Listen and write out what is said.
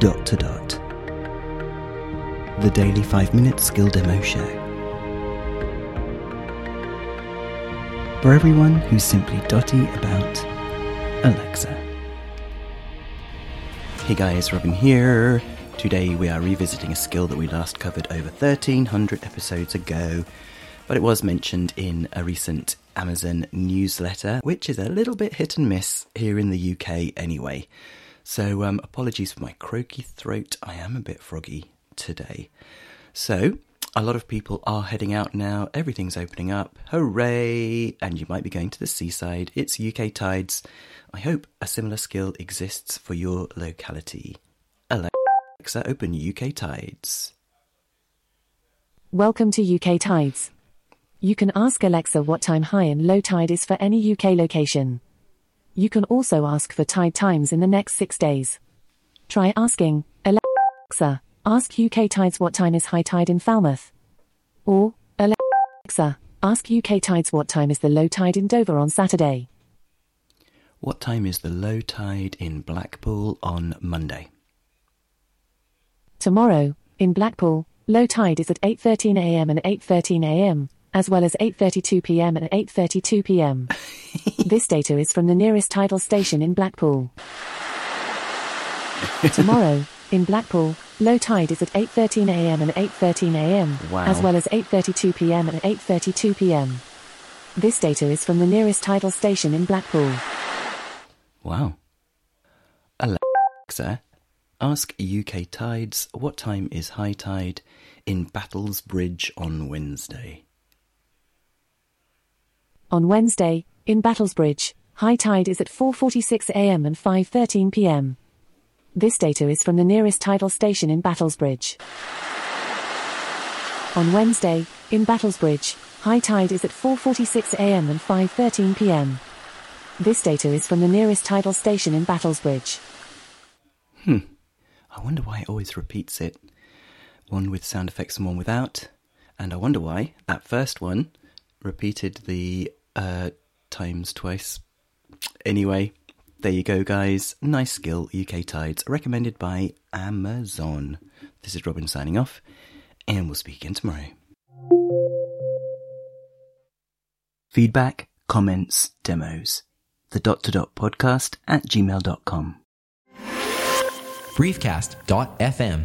Dot to Dot. The daily 5 minute skill demo show. For everyone who's simply dotty about Alexa. Hey guys, Robin here. Today we are revisiting a skill that we last covered over 1300 episodes ago, but it was mentioned in a recent Amazon newsletter, which is a little bit hit and miss here in the UK anyway. So, um, apologies for my croaky throat. I am a bit froggy today. So, a lot of people are heading out now. Everything's opening up. Hooray! And you might be going to the seaside. It's UK tides. I hope a similar skill exists for your locality. Alexa, open UK tides. Welcome to UK Tides. You can ask Alexa what time high and low tide is for any UK location. You can also ask for tide times in the next six days. Try asking, Alexa, ask UK tides what time is high tide in Falmouth. Or, Alexa, ask UK tides what time is the low tide in Dover on Saturday. What time is the low tide in Blackpool on Monday? Tomorrow, in Blackpool, low tide is at 8.13am and 8.13am, as well as 8.32pm and 8.32 pm. this data is from the nearest tidal station in Blackpool. Tomorrow, in Blackpool, low tide is at 8.13am and 8.13am, Wow. as well as 8.32pm and 8.32 pm. This data is from the nearest tidal station in Blackpool. Wow. Alexa, ask UK tides what time is high tide in Battlesbridge on Wednesday. On Wednesday, in Battlesbridge, high tide is at 4:46 a.m. and 5:13 p.m. This data is from the nearest tidal station in Battlesbridge. On Wednesday, in Battlesbridge, high tide is at 4:46 a.m. and 5:13 p.m. This data is from the nearest tidal station in Battlesbridge. Hmm. I wonder why it always repeats it. One with sound effects and one without. And I wonder why that first one repeated the uh, times twice. Anyway, there you go, guys. Nice skill, UK Tides, recommended by Amazon. This is Robin signing off, and we'll speak again tomorrow. Feedback, comments, demos. The dot to dot podcast at gmail.com. briefcast.fm